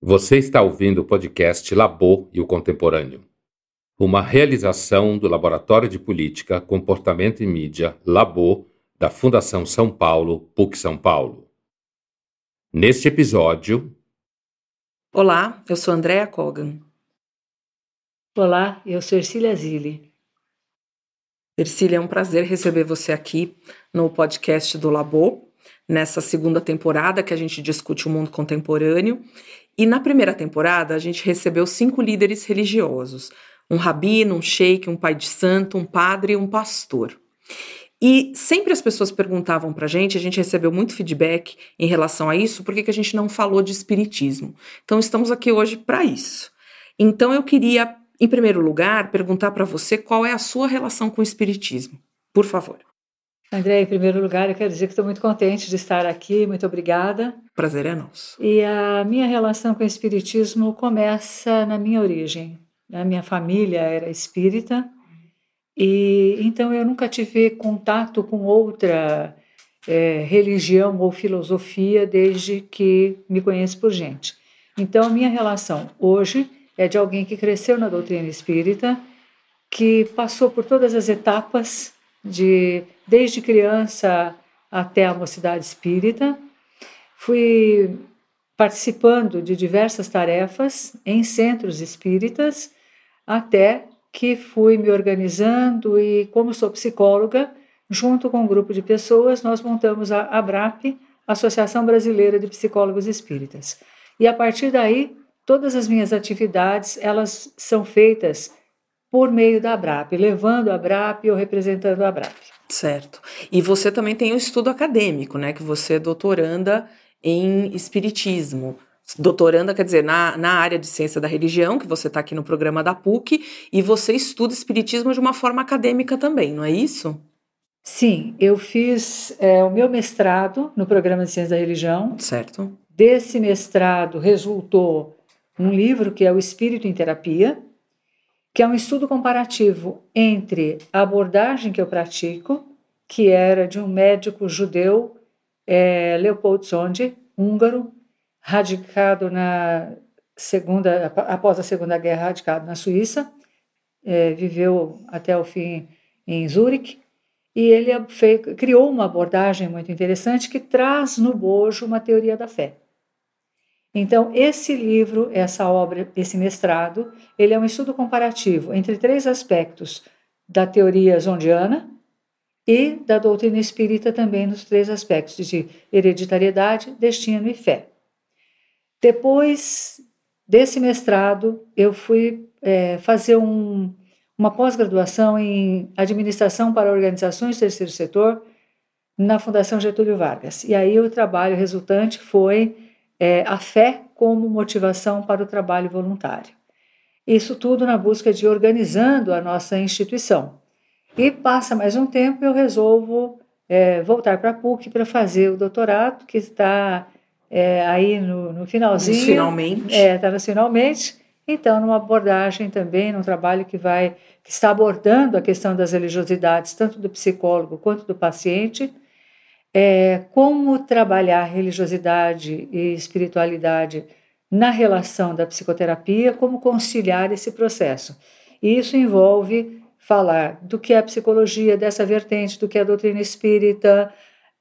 Você está ouvindo o podcast Labô e o Contemporâneo, uma realização do Laboratório de Política, Comportamento e Mídia, Labô, da Fundação São Paulo, PUC São Paulo. Neste episódio. Olá, eu sou Andréa Kogan. Olá, eu sou Ercília Zilli. Ercília, é um prazer receber você aqui no podcast do Labô, nessa segunda temporada que a gente discute o mundo contemporâneo e na primeira temporada, a gente recebeu cinco líderes religiosos: um rabino, um sheik, um pai de santo, um padre e um pastor. E sempre as pessoas perguntavam pra gente, a gente recebeu muito feedback em relação a isso, por que a gente não falou de espiritismo. Então estamos aqui hoje para isso. Então eu queria, em primeiro lugar, perguntar para você qual é a sua relação com o espiritismo. Por favor. André, em primeiro lugar, eu quero dizer que estou muito contente de estar aqui, muito obrigada. Prazer é nosso. E a minha relação com o Espiritismo começa na minha origem. A minha família era espírita, e então eu nunca tive contato com outra é, religião ou filosofia desde que me conheço por gente. Então, a minha relação hoje é de alguém que cresceu na doutrina espírita, que passou por todas as etapas de desde criança até a mocidade espírita. Fui participando de diversas tarefas em centros espíritas até que fui me organizando e como sou psicóloga, junto com um grupo de pessoas, nós montamos a ABRAP, Associação Brasileira de Psicólogos Espíritas. E a partir daí, todas as minhas atividades, elas são feitas por meio da ABRAP, levando a ABRAP ou representando a ABRAP. Certo. E você também tem um estudo acadêmico, né? Que você é doutoranda em espiritismo. Doutoranda quer dizer na, na área de ciência da religião, que você está aqui no programa da PUC, e você estuda espiritismo de uma forma acadêmica também, não é isso? Sim, eu fiz é, o meu mestrado no programa de ciência da religião. Certo. Desse mestrado resultou um livro que é O Espírito em Terapia, que é um estudo comparativo entre a abordagem que eu pratico, que era de um médico judeu, é, Leopold Sonde, húngaro, radicado na segunda, após a Segunda Guerra, radicado na Suíça, é, viveu até o fim em Zurique, e ele fez, criou uma abordagem muito interessante que traz no bojo uma teoria da fé. Então, esse livro, essa obra, esse mestrado, ele é um estudo comparativo entre três aspectos da teoria zondiana e da doutrina espírita também nos três aspectos de hereditariedade, destino e fé. Depois desse mestrado, eu fui é, fazer um, uma pós-graduação em administração para organizações do terceiro setor na Fundação Getúlio Vargas. E aí o trabalho resultante foi é, a fé como motivação para o trabalho voluntário. Isso tudo na busca de organizando a nossa instituição. E passa mais um tempo, eu resolvo é, voltar para a PUC para fazer o doutorado, que está é, aí no, no finalzinho. finalmente. É, está no finalmente. Então, numa abordagem também, num trabalho que vai, que está abordando a questão das religiosidades, tanto do psicólogo quanto do paciente, é, como trabalhar religiosidade e espiritualidade na relação da psicoterapia, como conciliar esse processo. E isso envolve falar do que é a psicologia, dessa vertente, do que é a doutrina espírita,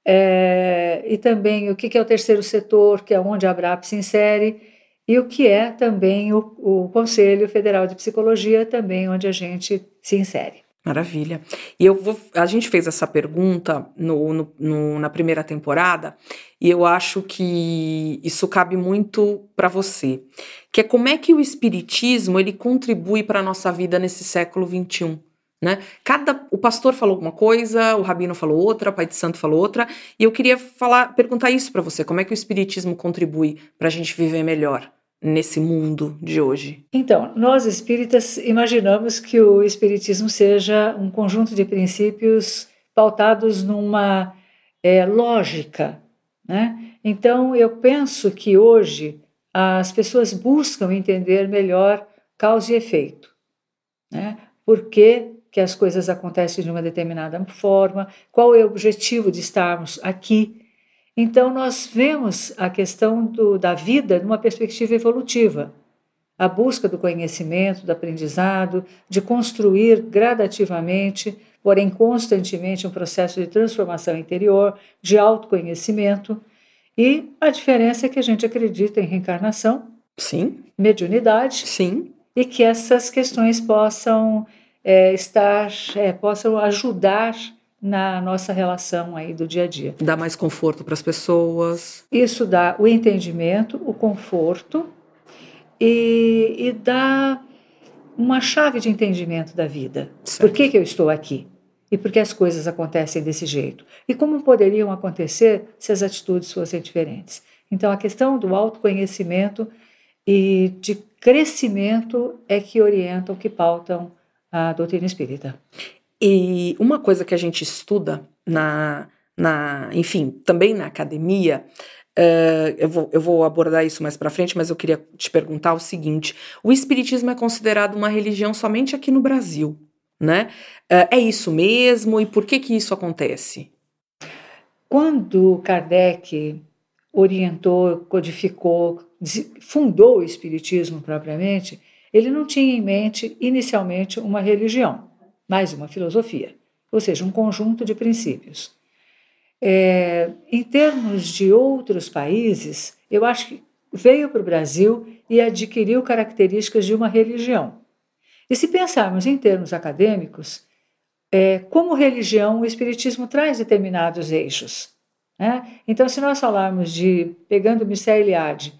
é, e também o que é o terceiro setor, que é onde a ABRAP se insere, e o que é também o, o Conselho Federal de Psicologia, também onde a gente se insere. Maravilha. E eu vou. A gente fez essa pergunta no, no, no, na primeira temporada e eu acho que isso cabe muito para você, que é como é que o espiritismo ele contribui para a nossa vida nesse século XXI. Né? Cada o pastor falou uma coisa, o rabino falou outra, o pai de santo falou outra, e eu queria falar, perguntar isso para você, como é que o espiritismo contribui para a gente viver melhor? Nesse mundo de hoje? Então, nós espíritas imaginamos que o espiritismo seja um conjunto de princípios pautados numa é, lógica, né? Então, eu penso que hoje as pessoas buscam entender melhor causa e efeito, né? Por que, que as coisas acontecem de uma determinada forma? Qual é o objetivo de estarmos aqui? Então, nós vemos a questão do, da vida numa perspectiva evolutiva. A busca do conhecimento, do aprendizado, de construir gradativamente, porém constantemente, um processo de transformação interior, de autoconhecimento. E a diferença é que a gente acredita em reencarnação, sim, mediunidade, sim, e que essas questões possam é, estar, é, possam ajudar na nossa relação aí do dia a dia. Dá mais conforto para as pessoas. Isso dá o entendimento, o conforto e, e dá uma chave de entendimento da vida. Certo. Por que, que eu estou aqui? E por que as coisas acontecem desse jeito? E como poderiam acontecer se as atitudes fossem diferentes? Então, a questão do autoconhecimento e de crescimento é que orientam, que pautam a doutrina espírita. E uma coisa que a gente estuda na, na enfim, também na academia, uh, eu, vou, eu vou abordar isso mais para frente, mas eu queria te perguntar o seguinte: o Espiritismo é considerado uma religião somente aqui no Brasil, né? Uh, é isso mesmo? E por que que isso acontece? Quando Kardec orientou, codificou, fundou o Espiritismo propriamente, ele não tinha em mente inicialmente uma religião mais uma filosofia, ou seja, um conjunto de princípios. É, em termos de outros países, eu acho que veio para o Brasil e adquiriu características de uma religião. E se pensarmos em termos acadêmicos, é, como religião, o Espiritismo traz determinados eixos. Né? Então, se nós falarmos de, pegando Mircea Eliade,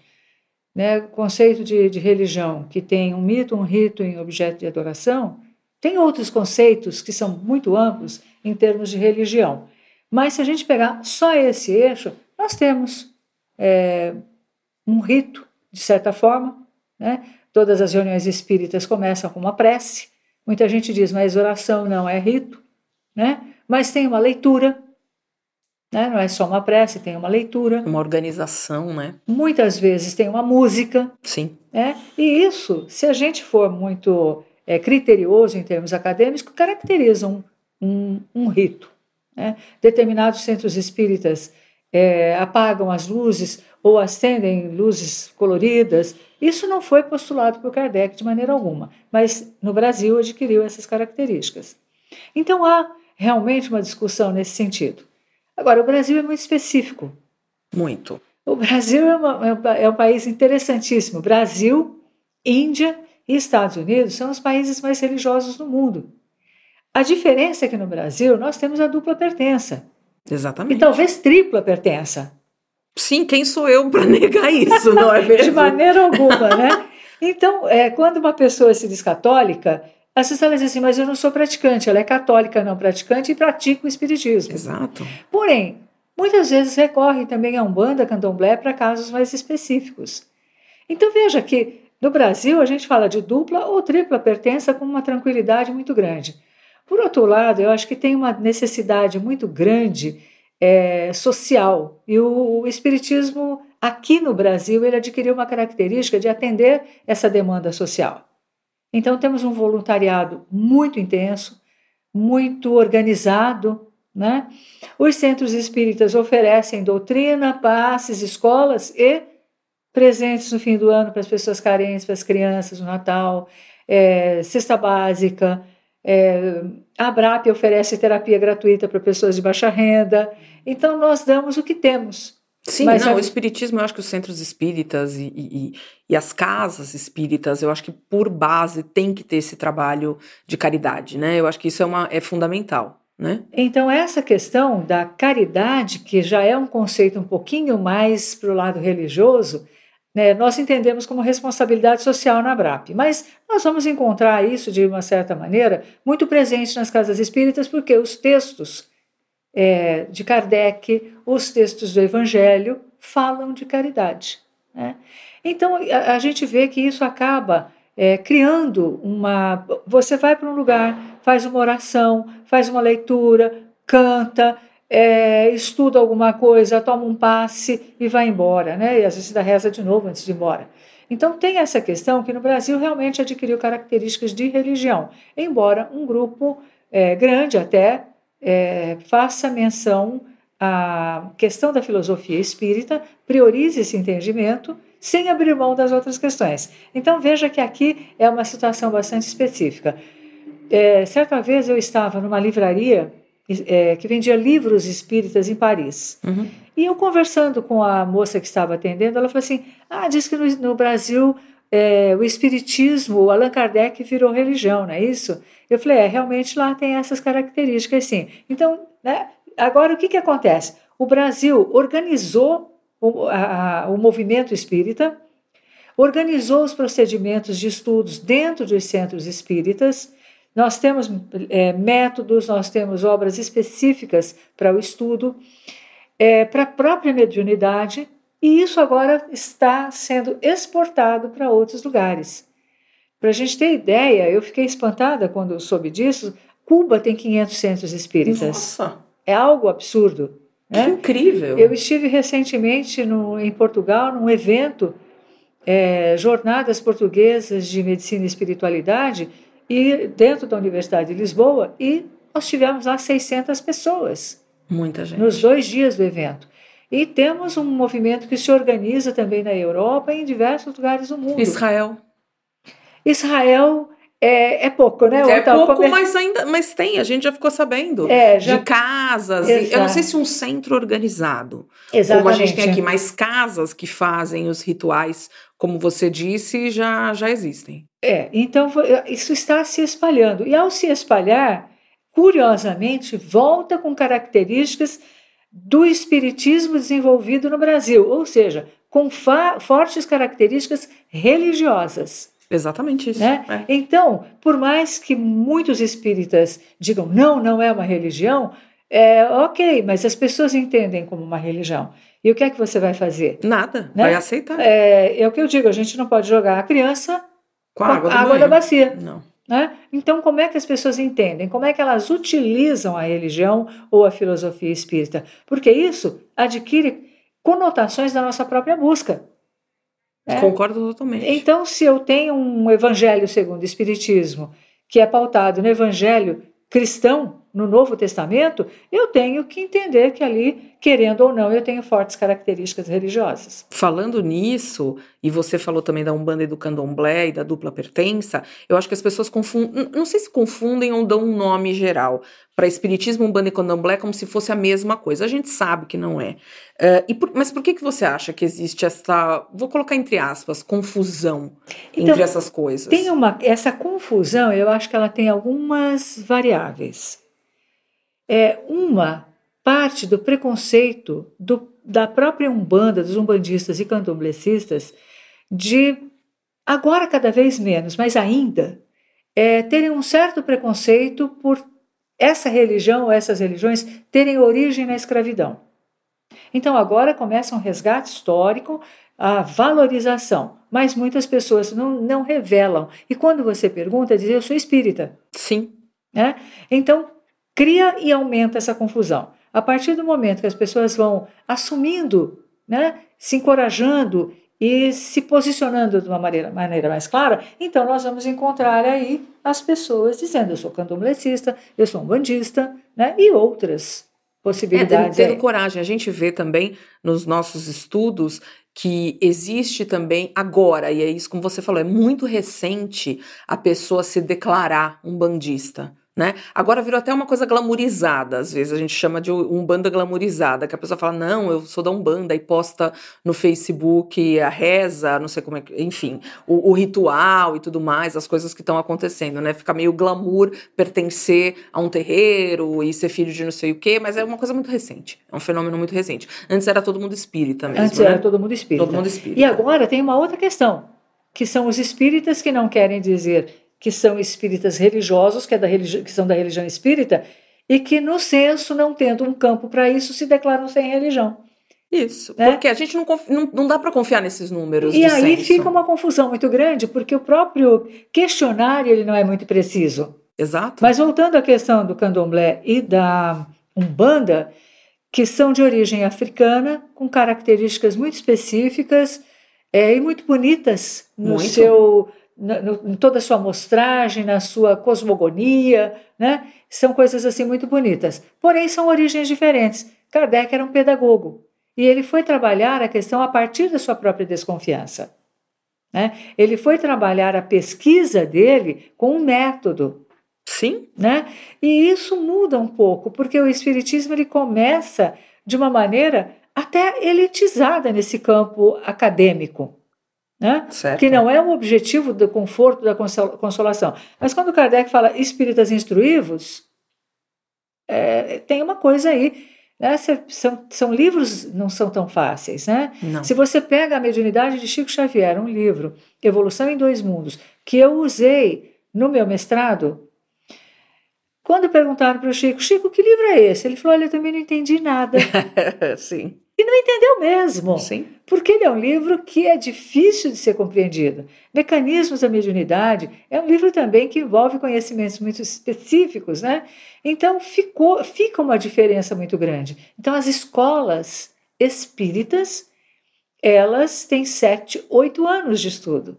né, conceito de, de religião que tem um mito, um rito em objeto de adoração, tem outros conceitos que são muito amplos em termos de religião, mas se a gente pegar só esse eixo, nós temos é, um rito, de certa forma. Né? Todas as reuniões espíritas começam com uma prece. Muita gente diz, mas oração não é rito, né? mas tem uma leitura. Né? Não é só uma prece, tem uma leitura. Uma organização, né? Muitas vezes tem uma música. Sim. Né? E isso, se a gente for muito é, criterioso em termos acadêmicos, caracterizam um, um rito. Né? Determinados centros espíritas é, apagam as luzes ou acendem luzes coloridas. Isso não foi postulado por Kardec de maneira alguma, mas no Brasil adquiriu essas características. Então há realmente uma discussão nesse sentido. Agora, o Brasil é muito específico. Muito. O Brasil é, uma, é um país interessantíssimo. Brasil, Índia e Estados Unidos são os países mais religiosos do mundo. A diferença é que no Brasil nós temos a dupla pertença. Exatamente. E talvez tripla pertença. Sim, quem sou eu para negar isso, não é mesmo? De maneira alguma, né? Então, é, quando uma pessoa se diz católica, as pessoas dizem assim, mas eu não sou praticante, ela é católica não praticante e pratica o espiritismo. Exato. Porém, muitas vezes recorre também a Umbanda, Candomblé para casos mais específicos. Então veja que no Brasil, a gente fala de dupla ou tripla pertença com uma tranquilidade muito grande. Por outro lado, eu acho que tem uma necessidade muito grande é, social. E o, o, Espiritismo, aqui no Brasil, ele adquiriu uma característica de atender essa demanda social. Então, temos um voluntariado muito intenso, muito organizado. Né? Os centros espíritas oferecem doutrina, passes, escolas e presentes no fim do ano para as pessoas carentes, para as crianças no Natal, é, cesta básica. É, a ABRAP oferece terapia gratuita para pessoas de baixa renda. Então, nós damos o que temos. Sim, Mas não, a... o espiritismo, eu acho que os centros espíritas e, e, e, as casas espíritas, eu acho que por base tem que ter esse trabalho de caridade, né? Eu acho que isso é, uma, é fundamental. Né? Então, essa questão da caridade, que já é um conceito um pouquinho mais para o lado religioso, né, nós entendemos como responsabilidade social na BRAP. Mas nós vamos encontrar isso, de uma certa maneira, muito presente nas casas espíritas, porque os textos é, de Kardec, os textos do Evangelho, falam de caridade. Né? Então, a, a, gente vê que isso acaba é, criando uma. Você vai para um lugar, faz uma oração, faz uma leitura, canta é, estuda alguma coisa, toma um passe e vai embora, né? E às vezes dá reza de novo antes de ir embora. Então tem essa questão que no Brasil realmente adquiriu características de religião, embora um grupo é, grande até é, faça menção a questão da filosofia espírita, priorize esse entendimento sem abrir mão das outras questões. Então veja que aqui é uma situação bastante específica. É, certa vez eu estava numa livraria é, que vendia livros espíritas em Paris. Uhum. E eu conversando com a moça que estava atendendo, ela falou assim: Ah, diz que no, no Brasil é, o espiritismo, o Allan Kardec virou religião, não é isso? Eu falei: É, realmente lá tem essas características, sim. Então, né, agora o que, que acontece? O Brasil organizou o, a, o movimento espírita, organizou os procedimentos de estudos dentro dos centros espíritas. Nós temos é, métodos, nós temos obras específicas para o estudo, é, para a própria mediunidade, e isso agora está sendo exportado para outros lugares. Para a gente ter ideia, eu fiquei espantada quando soube disso. Cuba tem 500 centros espíritas. Nossa! É algo absurdo. Que né? incrível! Eu estive recentemente no, em Portugal num evento, é, Jornadas Portuguesas de Medicina e Espiritualidade, e dentro da Universidade de Lisboa, e nós tivemos lá 600 pessoas Muita gente. nos dois dias do evento. E temos um movimento que se organiza também na Europa e em diversos lugares do mundo. Israel. Israel é, é pouco, né? É Tá, pouco, mas ainda mas tem, a gente já ficou sabendo. É, já- De casas. e- Eu não sei se um centro organizado. Exatamente. Como a gente tem aqui, mas casas que fazem os rituais, como você disse, já, já existem. É, então isso está se espalhando. E ao se espalhar, curiosamente, volta com características do espiritismo desenvolvido no Brasil, ou seja, com fortes características religiosas. Exatamente isso. Né? É. Então, por mais que muitos espíritas digam não, não é uma religião, é ok, mas as pessoas entendem como uma religião. E o que é que você vai fazer? Nada, Né? vai aceitar. É, é o que eu digo, a gente não pode jogar a criança Com a água do da banho. bacia. Não. Né? Então, como é que as pessoas entendem? Como é que elas utilizam a religião ou a filosofia espírita? Porque isso adquire conotações da nossa própria busca. Né? Concordo totalmente. Então, se eu tenho um evangelho segundo o Espiritismo, que é pautado no evangelho cristão, no Novo Testamento, eu tenho que entender que ali, querendo ou não, eu tenho fortes características religiosas. Falando nisso, e você falou também da Umbanda e do Candomblé e da dupla pertença, eu acho que as pessoas confundem, não sei se confundem ou dão um nome geral para Espiritismo, Umbanda e Candomblé como se fosse a mesma coisa. A gente sabe que não é. E por- mas por que, que você acha que existe essa, vou colocar entre aspas, confusão Então, entre essas coisas? Tem uma, essa confusão, eu acho que ela tem algumas variáveis. É uma parte do preconceito do, da própria Umbanda, dos umbandistas e candomblecistas, de agora cada vez menos, mas ainda, é, terem um certo preconceito por essa religião ou essas religiões terem origem na escravidão. Então agora começa um resgate histórico, a valorização, mas muitas pessoas não, não revelam. E quando você pergunta, dizem, eu sou espírita. Sim. Né? Então, cria e aumenta essa confusão. A partir do momento que as pessoas vão assumindo, né, se encorajando e se posicionando de uma maneira, maneira mais clara, então nós vamos encontrar aí as pessoas dizendo: eu sou candomblessista, eu sou um bandista, né, e outras É, possibilidades. tendo aí. coragem. A gente vê também nos nossos estudos que existe também agora, e é isso como você falou, é muito recente a pessoa se declarar um bandista. Né? Agora virou até uma coisa glamorizada, às vezes a gente chama de umbanda glamorizada, que a pessoa fala, não, eu sou da umbanda e posta no Facebook a reza, não sei como é que, enfim, o, o ritual e tudo mais, as coisas que estão acontecendo, né? Fica meio glamour pertencer a um terreiro e ser filho de não sei o quê, mas é uma coisa muito recente, é um fenômeno muito recente. Antes era todo mundo espírita mesmo, Antes né? era todo mundo espírita. Todo mundo espírita. E agora tem uma outra questão, que são os espíritas que não querem dizer que são espíritas religiosos, que, é da religi que são da religião espírita, e que no senso, não tendo um campo para isso, se declaram sem religião. Isso, né? porque a gente não, não, não dá para confiar nesses números E aí censo. fica uma confusão muito grande, porque o próprio questionário ele não é muito preciso. Exato. Mas voltando à questão do candomblé e da umbanda, que são de origem africana, com características muito específicas é, e muito bonitas no Muito. seu, na- no- em toda a sua amostragem, na sua cosmogonia, né? São coisas assim muito bonitas. Porém, são origens diferentes. Kardec era um pedagogo e ele foi trabalhar a questão a partir da sua própria desconfiança. Né? Ele foi trabalhar a pesquisa dele com um método. Sim. Né? E isso muda um pouco, porque o Espiritismo ele começa de uma maneira até elitizada nesse campo acadêmico. Né? Certo. Que não é o objetivo do conforto, da consolação. Mas quando Kardec fala espíritas instruídos, é, tem uma coisa aí né? São, são livros não são tão fáceis, né? Não. Se você pega a mediunidade de Chico Xavier, um livro, Evolução em Dois Mundos, que eu usei no meu mestrado, quando perguntaram para o Chico, Chico, que livro é esse? Ele falou, olha, eu também não entendi nada. Sim. E não entendeu mesmo. Sim. Porque ele é um livro que é difícil de ser compreendido. Mecanismos da Mediunidade é um livro também que envolve conhecimentos muito específicos, né? Então ficou, fica uma diferença muito grande. Então as escolas espíritas, elas têm sete, oito anos de estudo.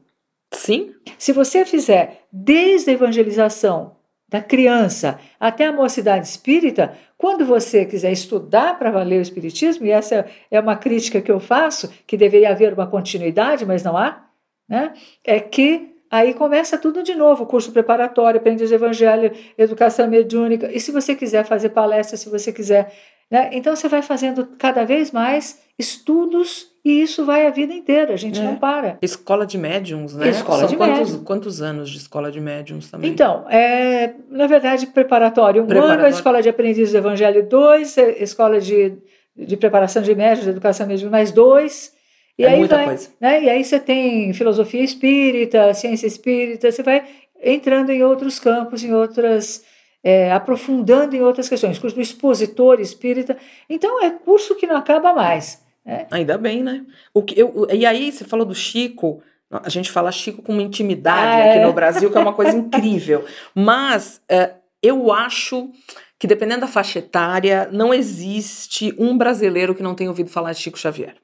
Sim. Se você fizer desde a evangelização da criança até a mocidade espírita, quando você quiser estudar para valer o espiritismo, e essa é uma crítica que eu faço, que deveria haver uma continuidade, mas não há, né? É que aí começa tudo de novo, curso preparatório, aprendiz evangelho, educação mediúnica, e se você quiser fazer palestra, se você quiser né? Então você vai fazendo cada vez mais estudos e isso vai a vida inteira, a gente é. não para. Escola de médiums, né? Escola São de quantos, médiums. Quantos anos de escola de médiums também? Então, é, na verdade, preparatório um Preparatório. ano, a escola de aprendiz do Evangelho dois, escola de, de preparação de médios, de educação médica mais dois. E É aí muita vai, coisa. Né? E aí você tem filosofia espírita, ciência espírita, você vai entrando em outros campos, em outras é, aprofundando em outras questões, curso do expositor espírita. Então é curso que não acaba mais. Né? Ainda bem, né? O que eu, e aí você falou do Chico. A gente fala Chico com uma intimidade Ah, aqui é. no Brasil, que é uma coisa incrível. Mas é, eu acho que, dependendo da faixa etária, não existe um brasileiro que não tenha ouvido falar de Chico Xavier.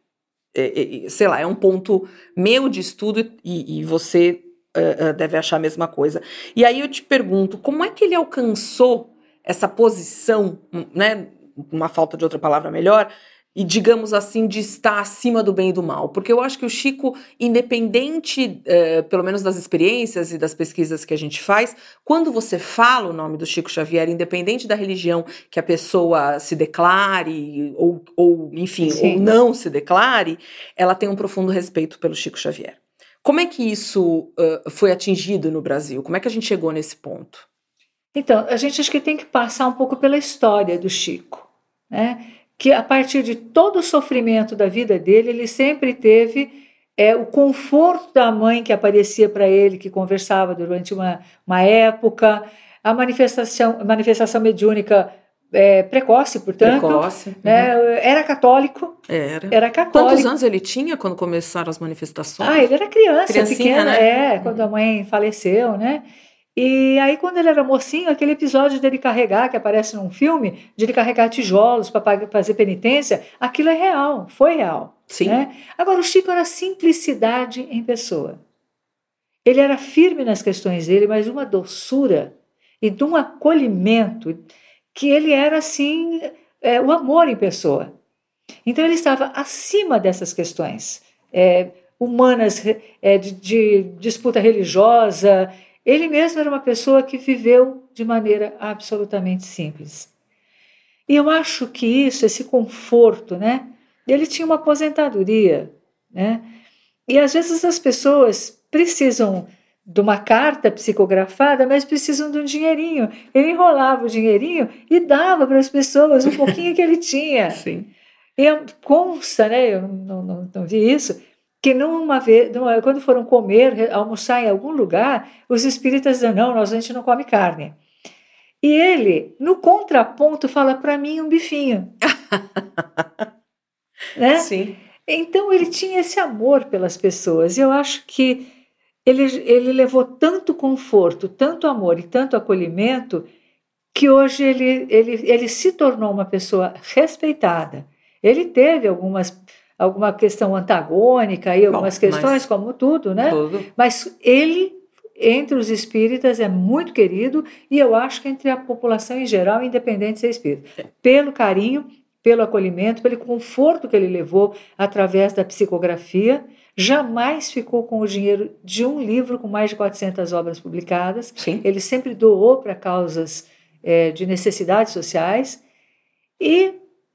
É, é, sei lá, é um ponto meu de estudo e, e você é, é, deve achar a mesma coisa. E aí eu te pergunto, como é que ele alcançou essa posição, né? Uma falta de outra palavra melhor, e digamos assim, de estar acima do bem e do mal. Porque eu acho que o Chico, independente, eh, pelo menos das experiências e das pesquisas que a gente faz, quando você fala o nome do Chico Xavier, independente da religião que a pessoa se declare, ou, ou enfim, Sim. ou não se declare, ela tem um profundo respeito pelo Chico Xavier. Como é que isso uh, foi atingido no Brasil? Como é que a gente chegou nesse ponto? Então, a gente acho que tem que passar um pouco pela história do Chico, né? Que a partir de todo o sofrimento da vida dele, ele sempre teve é, o conforto da mãe que aparecia para ele, que conversava durante uma, uma época, a manifestação, manifestação mediúnica é, precoce, portanto. Precoce. uhum. Né? Era católico, Era. era católico. Quantos anos ele tinha quando começaram as manifestações? Ah, ele era criança, Criancinha, pequena, né? é, quando a mãe faleceu, né? E aí, quando ele era mocinho, aquele episódio dele carregar, que aparece num filme, de ele carregar tijolos para fazer penitência, aquilo é real, foi real. Sim. Né? Agora, o Chico era simplicidade em pessoa. Ele era firme nas questões dele, mas uma doçura e de um acolhimento que ele era assim, é, o amor em pessoa. Então ele estava acima dessas questões é, humanas, é, de, de disputa religiosa. Ele mesmo era uma pessoa que viveu de maneira absolutamente simples. E eu acho que isso, esse conforto, né? Ele tinha uma aposentadoria, né? E às vezes as pessoas precisam de uma carta psicografada, mas precisam de um dinheirinho. Ele enrolava o dinheirinho e dava para as pessoas um pouquinho que ele tinha. Sim. E consta, né? Eu não, não, não vi isso, que numa vez, numa, quando foram comer, almoçar em algum lugar, os espíritas dizem: não, nós a gente não come carne. E ele, no contraponto, fala para mim um bifinho. né? Sim. Então ele tinha esse amor pelas pessoas. E eu acho que ele, ele levou tanto conforto, tanto amor e tanto acolhimento que hoje ele, ele, ele se tornou uma pessoa respeitada. Ele teve algumas alguma questão antagônica e algumas Bom, questões, mas- como tudo, né? Tudo. Mas ele, entre os espíritas, é muito querido e eu acho que entre a população em geral, independente de ser espírita, pelo carinho, pelo acolhimento, pelo conforto que ele levou através da psicografia. Jamais ficou com o dinheiro de um livro com mais de 400 obras publicadas. Sim. Ele sempre doou para causas é, de necessidades sociais e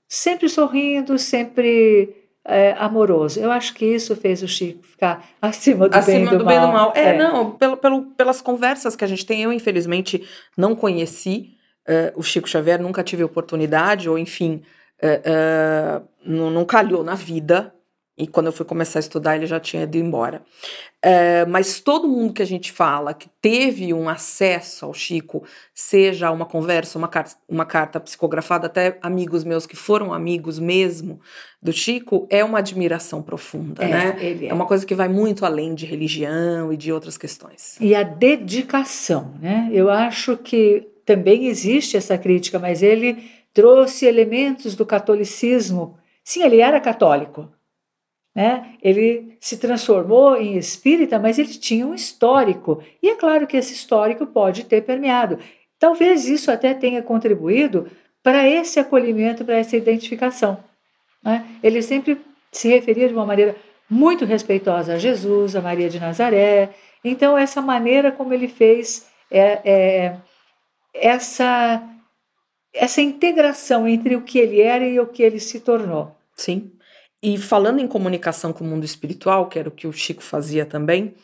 sempre sorrindo, sempre é, amoroso. Eu acho que isso fez o Chico ficar acima do, acima bem, do, do mal. bem do mal. É, É. não, pelo, pelo, pelas conversas que a gente tem, eu infelizmente não conheci eh, o Chico Xavier, nunca tive oportunidade, ou enfim, eh, eh, não, não calhou na vida. E quando eu fui começar a estudar, ele já tinha ido embora. Eh, mas todo mundo que a gente fala que teve um acesso ao Chico, seja uma conversa, uma carta, uma carta psicografada, até amigos meus que foram amigos mesmo do Chico, é uma admiração profunda, É, né? ele é. É uma coisa que vai muito além de religião e de outras questões. E a dedicação, né? Eu acho que também existe essa crítica, mas ele trouxe elementos do catolicismo. Sim, ele era católico, né? Ele se transformou em espírita, mas ele tinha um histórico. E é claro que esse histórico pode ter permeado. Talvez isso até tenha contribuído para esse acolhimento, para essa identificação. né? Ele sempre se referia de uma maneira muito respeitosa a Jesus, a Maria de Nazaré. Então, essa maneira como ele fez é, é, essa, essa integração entre o que ele era e o que ele se tornou. Sim. E falando em comunicação com o mundo espiritual, que era o que o Chico fazia também,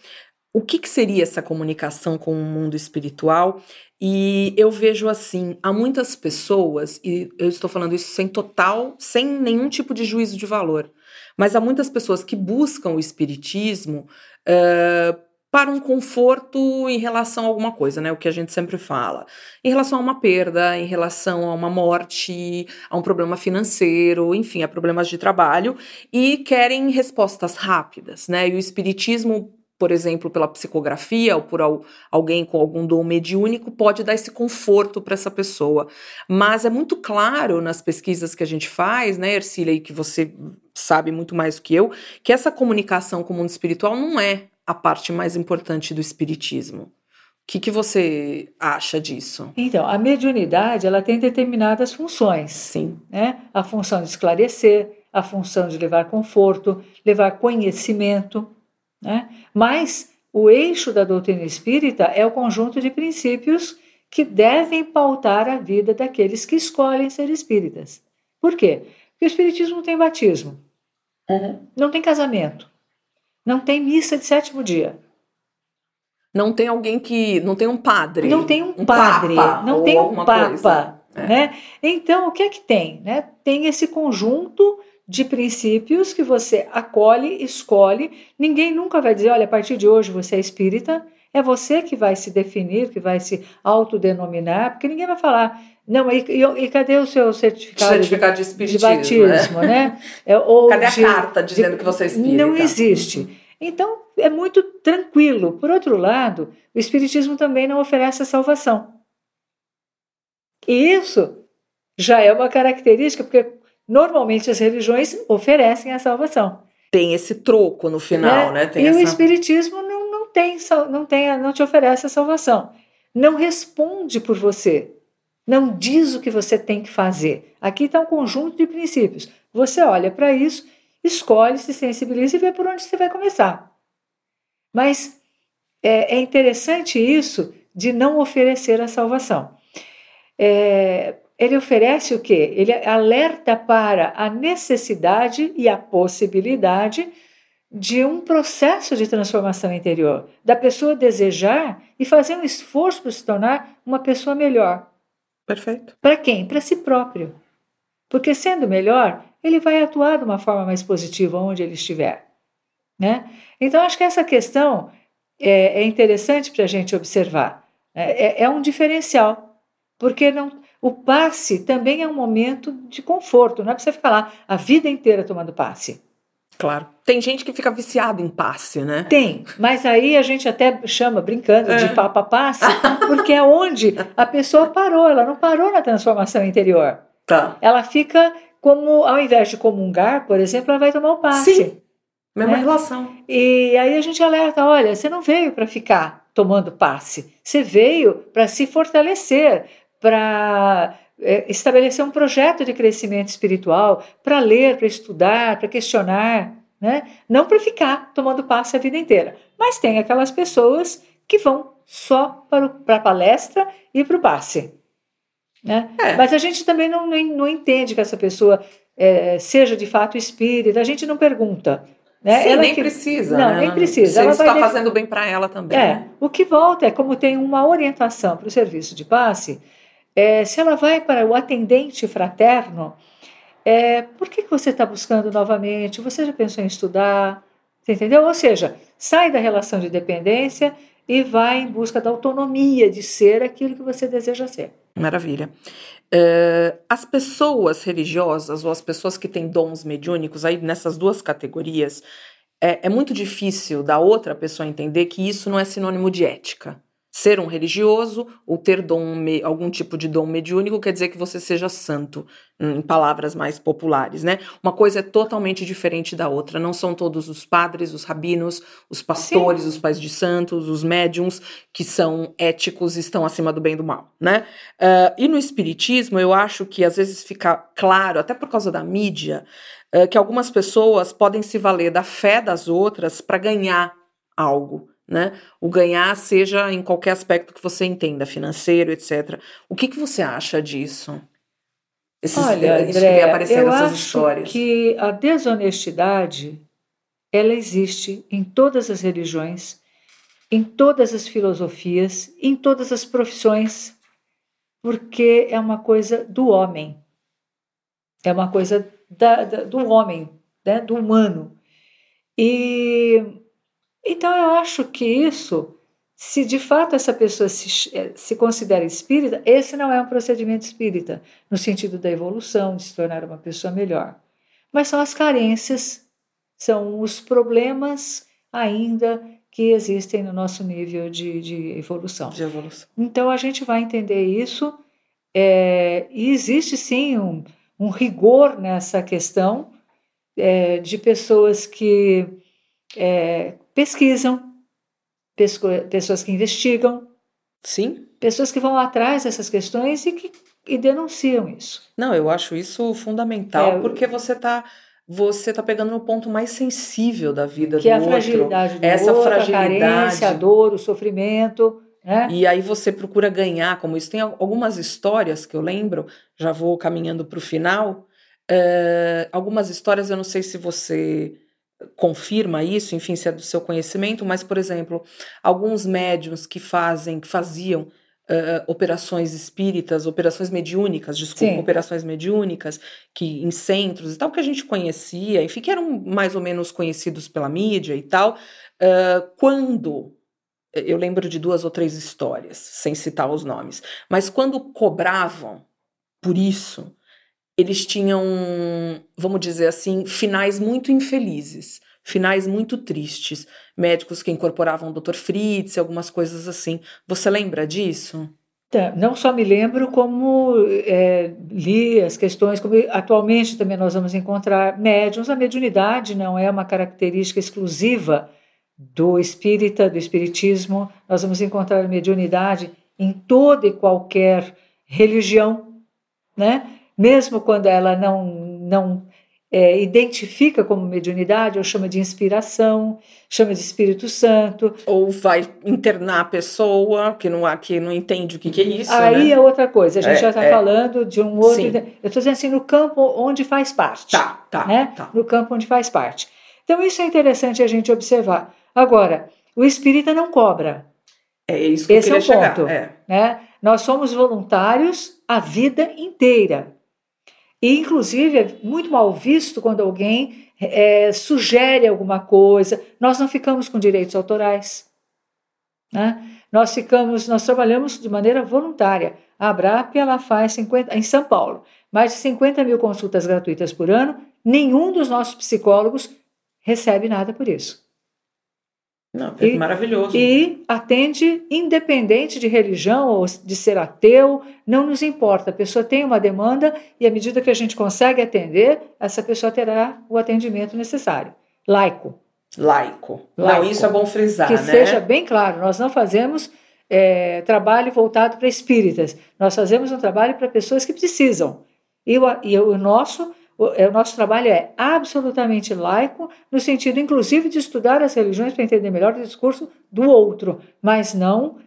o que, que seria essa comunicação com o mundo espiritual? E eu vejo assim, há muitas pessoas, e eu estou falando isso sem total, sem nenhum tipo de juízo de valor, mas há muitas pessoas que buscam o espiritismo eh, para um conforto em relação a alguma coisa, né? O que a gente sempre fala. Em relação a uma perda, em relação a uma morte, a um problema financeiro, enfim, a problemas de trabalho, e querem respostas rápidas, né? E o espiritismo, por exemplo, pela psicografia ou por al- alguém com algum dom mediúnico, pode dar esse conforto para essa pessoa. Mas é muito claro nas pesquisas que a gente faz, né, Ercília, e que você sabe muito mais do que eu, que essa comunicação com o mundo espiritual não é a parte mais importante do espiritismo. O que, que você acha disso? Então, a mediunidade ela tem determinadas funções. Sim, né? A função de esclarecer, a função de levar conforto, levar conhecimento, né? Mas o eixo da doutrina espírita é o conjunto de princípios que devem pautar a vida daqueles que escolhem ser espíritas. Por quê? Porque o espiritismo não tem batismo, não tem casamento, não tem missa de sétimo dia, não tem alguém que. Não tem um padre. não tem um, um padre, papa, não tem um papa, coisa. É. né? Então, o que é que tem? Né? Tem esse conjunto de princípios que você acolhe, escolhe. Ninguém nunca vai dizer, olha, a partir de hoje você é espírita. É você que vai se definir, que vai se autodenominar, porque ninguém vai falar, não, e, e, e cadê o seu certificado, Certificado de de, espiritismo. batismo, né? né? É, ou Cadê a de- carta dizendo que você é espírita? não existe. Então, é muito tranquilo. Por outro lado, o Espiritismo também não oferece a salvação. E isso já é uma característica, porque normalmente as religiões oferecem a salvação. Tem esse troco no final, né? Tem e o essa... Espiritismo não, não, tem, não, tem, a- não te oferece a salvação. Não responde por você. Não diz o que você tem que fazer. Aqui está um conjunto de princípios. Você olha para isso, escolhe, se sensibiliza e vê por onde você vai começar. Mas é, é interessante isso de não oferecer a salvação. É, ele oferece o quê? Ele alerta para a necessidade e a possibilidade de um processo de transformação interior, da pessoa desejar e fazer um esforço para se tornar uma pessoa melhor. Perfeito. Para quem? Para si próprio. Porque sendo melhor, ele vai atuar de uma forma mais positiva onde ele estiver. Né? Então, acho que essa questão é, é interessante para a gente observar. É, é- é um diferencial, porque não, o passe também é um momento de conforto, não é para você ficar lá a vida inteira tomando passe. Claro. Tem gente que fica viciado em passe, né? Tem, mas aí a gente até chama, brincando, É. de papa passe, porque é onde a pessoa parou, ela não parou na transformação interior. Tá. Ela fica como, ao invés de comungar, por exemplo, ela vai tomar o passe. Sim. Mesma Né? relação. E aí a gente alerta: olha, você não veio para ficar tomando passe, você veio para se fortalecer, para é, estabelecer um projeto de crescimento espiritual para ler, para estudar, para questionar, né? não para ficar tomando passe a vida inteira. Mas tem aquelas pessoas que vão só para, para a palestra e para o passe. Né? É. Mas a gente também não, não, não entende que essa pessoa é, seja de fato espírita, a gente não pergunta. Né? Sim, ela nem que... precisa. Não, né? nem precisa. Se ela está fazendo bem para ela também. É, o que volta é como tem uma orientação para o serviço de passe, é, se ela vai para o atendente fraterno, é, por que, que você está buscando novamente? Você já pensou em estudar? Você entendeu? Ou seja, sai da relação de dependência e vai em busca da autonomia de ser aquilo que você deseja ser. Maravilha. Uh, as pessoas religiosas ou as pessoas que têm dons mediúnicos, aí nessas duas categorias, é, é muito difícil da outra pessoa entender que isso não é sinônimo de ética. Ser um religioso ou ter dom, algum tipo de dom mediúnico quer dizer que você seja santo, em palavras mais populares, né? Uma coisa é totalmente diferente da outra. Não são todos os padres, os rabinos, os pastores, Sim. os pais de santos, os médiums que são éticos e estão acima do bem e do mal, né? Uh, e no espiritismo, eu acho que às vezes fica claro, até por causa da mídia, uh, que algumas pessoas podem se valer da fé das outras para ganhar algo né? O ganhar seja em qualquer aspecto que você entenda, financeiro, etc. O que, que você acha disso? Esses, Olha, isso André, aparecendo eu acho histórias. que a desonestidade ela existe em todas as religiões, em todas as filosofias, em todas as profissões, porque é uma coisa do homem, é uma coisa da, da, do homem, né, do humano. E então eu acho que isso, se de fato essa pessoa se, eh, se considera espírita, esse não é um procedimento espírita, no sentido da evolução, de se tornar uma pessoa melhor. Mas são as carências, são os problemas ainda que existem no nosso nível de, de evolução. De evolução. Então a gente vai entender isso, é, e existe sim um, um rigor nessa questão é, de pessoas que é, pesquisam, pessoas que investigam. Sim. Pessoas que vão atrás dessas questões e que e denunciam isso. Não, eu acho isso fundamental, é, porque você está você tá pegando no ponto mais sensível da vida que do é a fragilidade do Essa outro, fragilidade. a carência, a dor, o sofrimento. Né? E aí você procura ganhar, como isso. Tem algumas histórias que eu lembro, já vou caminhando para o final. Uh, algumas histórias, eu não sei se você confirma isso, enfim, se é do seu conhecimento, mas, por exemplo, alguns médiums que fazem, que faziam Uh, operações espíritas, operações mediúnicas, desculpa, Sim. operações mediúnicas, que em centros e tal, que a gente conhecia, enfim, que eram mais ou menos conhecidos pela mídia e tal. Uh, quando. Eu lembro de duas ou três histórias, sem citar os nomes, mas quando cobravam por isso, eles tinham, vamos dizer assim, finais muito infelizes, finais muito tristes. Médicos que incorporavam o Dr. Fritz, algumas coisas assim. Você lembra disso? Tá, não só me lembro, como é, li as questões, como atualmente também nós vamos encontrar médiums. A mediunidade não é uma característica exclusiva do espírita, do espiritismo. Nós vamos encontrar mediunidade em toda e qualquer religião, né? Mesmo quando ela não, não é, identifica como mediunidade, ou chama de inspiração, chama de Espírito Santo. Ou vai internar a pessoa que não, que não entende o que, que é isso. Aí né? é outra coisa, a gente é, já está é. falando de um outro. Sim. Eu estou dizendo assim, no campo onde faz parte. Tá, tá, né? tá. No campo onde faz parte. Então, isso é interessante a gente observar. Agora, o espírita não cobra. É isso que Esse eu queria é o ponto. É. Né? Nós somos voluntários a vida inteira. E, inclusive, é muito mal visto quando alguém é, sugere alguma coisa. Nós não ficamos com direitos autorais. Né? Nós ficamos, nós trabalhamos de maneira voluntária. A Abrap ela faz 50, em São Paulo mais de 50 mil consultas gratuitas por ano. Nenhum dos nossos psicólogos recebe nada por isso. Não, é e, maravilhoso. E atende independente de religião ou de ser ateu, não nos importa. A pessoa tem uma demanda e à medida que a gente consegue atender, essa pessoa terá o atendimento necessário. Laico. Laico. Laico. Não, isso é bom frisar, que né? seja bem claro, nós não fazemos é, trabalho voltado para espíritas. Nós fazemos um trabalho para pessoas que precisam. E o, e o nosso o, é, o nosso trabalho é absolutamente laico, no sentido, inclusive, de estudar as religiões para entender melhor o discurso do outro, mas não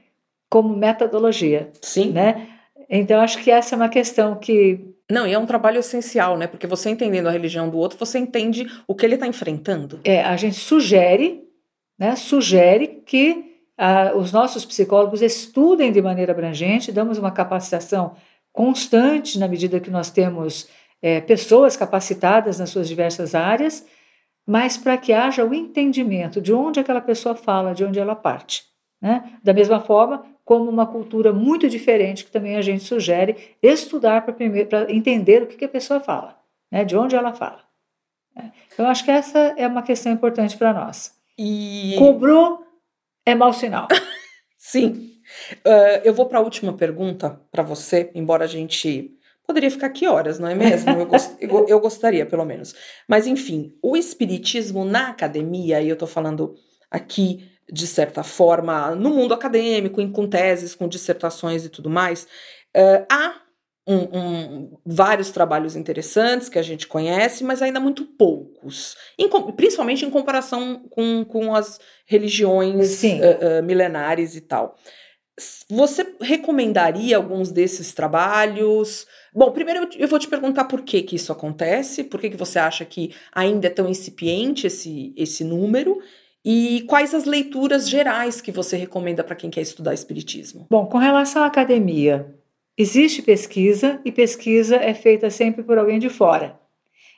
como metodologia. Sim. Né? Então, acho que essa é uma questão que. Não, e é um trabalho essencial, né? Porque você entendendo a religião do outro, você entende o que ele está enfrentando. É, a gente sugere, né? Sugere que ah, os nossos psicólogos estudem de maneira abrangente, damos uma capacitação constante na medida que nós temos é, pessoas capacitadas nas suas diversas áreas, mas para que haja o entendimento de onde aquela pessoa fala, de onde ela parte. Né? Da mesma forma, como uma cultura muito diferente que também a gente sugere estudar para entender o que, que, a pessoa fala, né? de onde ela fala. Né? Então, acho que essa é uma questão importante para nós. E... Cobrou é mau sinal. Sim. Uh, eu vou para a última pergunta para você, embora a gente Poderia ficar aqui horas, não é mesmo? Eu, gost, eu, eu, gostaria, pelo menos. Mas, enfim, o espiritismo na academia, e eu tô falando aqui, de certa forma, no mundo acadêmico, com teses, com dissertações e tudo mais, uh, há um, um, vários trabalhos interessantes que a gente conhece, mas ainda muito poucos, em, principalmente em comparação com, com as religiões uh, uh, milenares e tal. Você recomendaria alguns desses trabalhos? Bom, primeiro eu vou te perguntar por que, que isso acontece, por que, que você acha que ainda é tão incipiente esse, esse número, e quais as leituras gerais que você recomenda para quem quer estudar Espiritismo? Bom, com relação à academia, existe pesquisa e pesquisa é feita sempre por alguém de fora.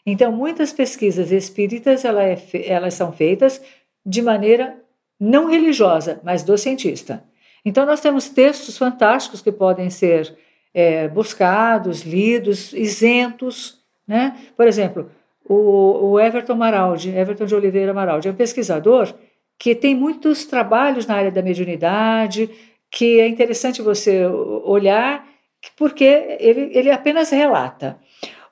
Então, muitas pesquisas espíritas ela é, elas são feitas de maneira não religiosa, mas do cientista. Então, nós temos textos fantásticos que podem ser é, buscados, lidos, isentos. Né? Por exemplo, o, o Everton Maraldi, Everton de Oliveira Maraldi, é um pesquisador que tem muitos trabalhos na área da mediunidade, que é interessante você olhar, porque ele, ele apenas relata.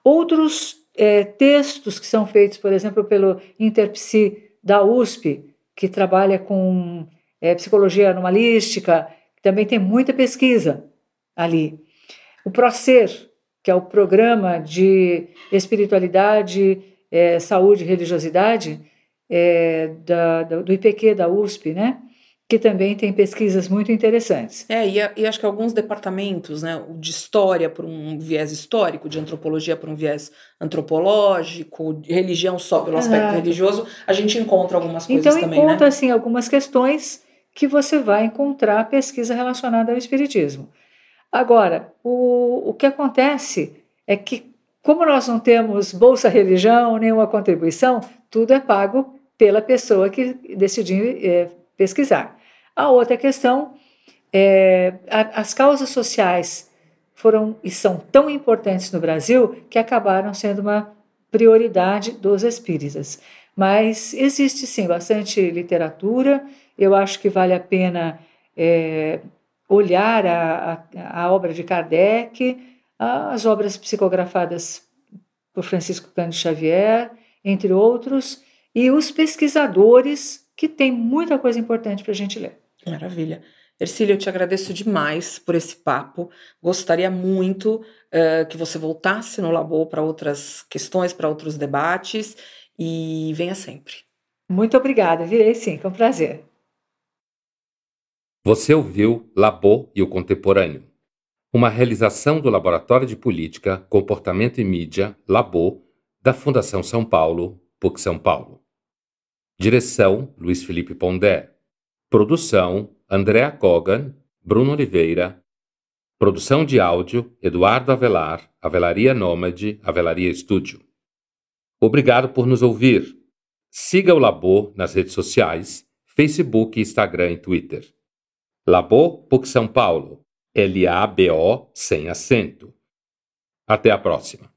Outros é, textos que são feitos, por exemplo, pelo Interpsi da USP, que trabalha com é, psicologia anomalística, também tem muita pesquisa ali. O PROCER, que é o Programa de Espiritualidade, é, Saúde e Religiosidade é, da, do IPQ da USP, né? que também tem pesquisas muito interessantes. É, e, e, acho que alguns departamentos, né, de história por um viés histórico, de antropologia por um viés antropológico, de religião só pelo aspecto religioso, a gente encontra algumas coisas então, também, né? Então encontra, assim, algumas questões que você vai encontrar pesquisa relacionada ao espiritismo. Agora, o, o que acontece é que, como nós não temos Bolsa Religião, nenhuma contribuição, tudo é pago pela pessoa que decidir é, pesquisar. A outra questão é a, as causas sociais foram e são tão importantes no Brasil que acabaram sendo uma prioridade dos espíritas. Mas existe sim bastante literatura, eu acho que vale a pena é, olhar a, a, a, obra de Kardec, as obras psicografadas por Francisco Cândido Xavier, entre outros, e os pesquisadores, que tem muita coisa importante para a gente ler. Maravilha. Ercília, eu te agradeço demais por esse papo. Gostaria muito uh, que você voltasse no Labor para outras questões, para outros debates, e venha sempre. Muito obrigada, virei sim, com prazer. Você ouviu Labô e o Contemporâneo, uma realização do Laboratório de Política, Comportamento e Mídia, Labô, da Fundação São Paulo, PUC São Paulo. Direção: Luiz Felipe Pondé. Produção: Andréa Kogan, Bruno Oliveira. Produção de áudio: Eduardo Avelar, Avelaria Nômade, Avelaria Estúdio. Obrigado por nos ouvir. Siga o Labô nas redes sociais, Facebook, Instagram e Twitter. Labo PUC São Paulo. L-A-B-O sem acento. Até a próxima.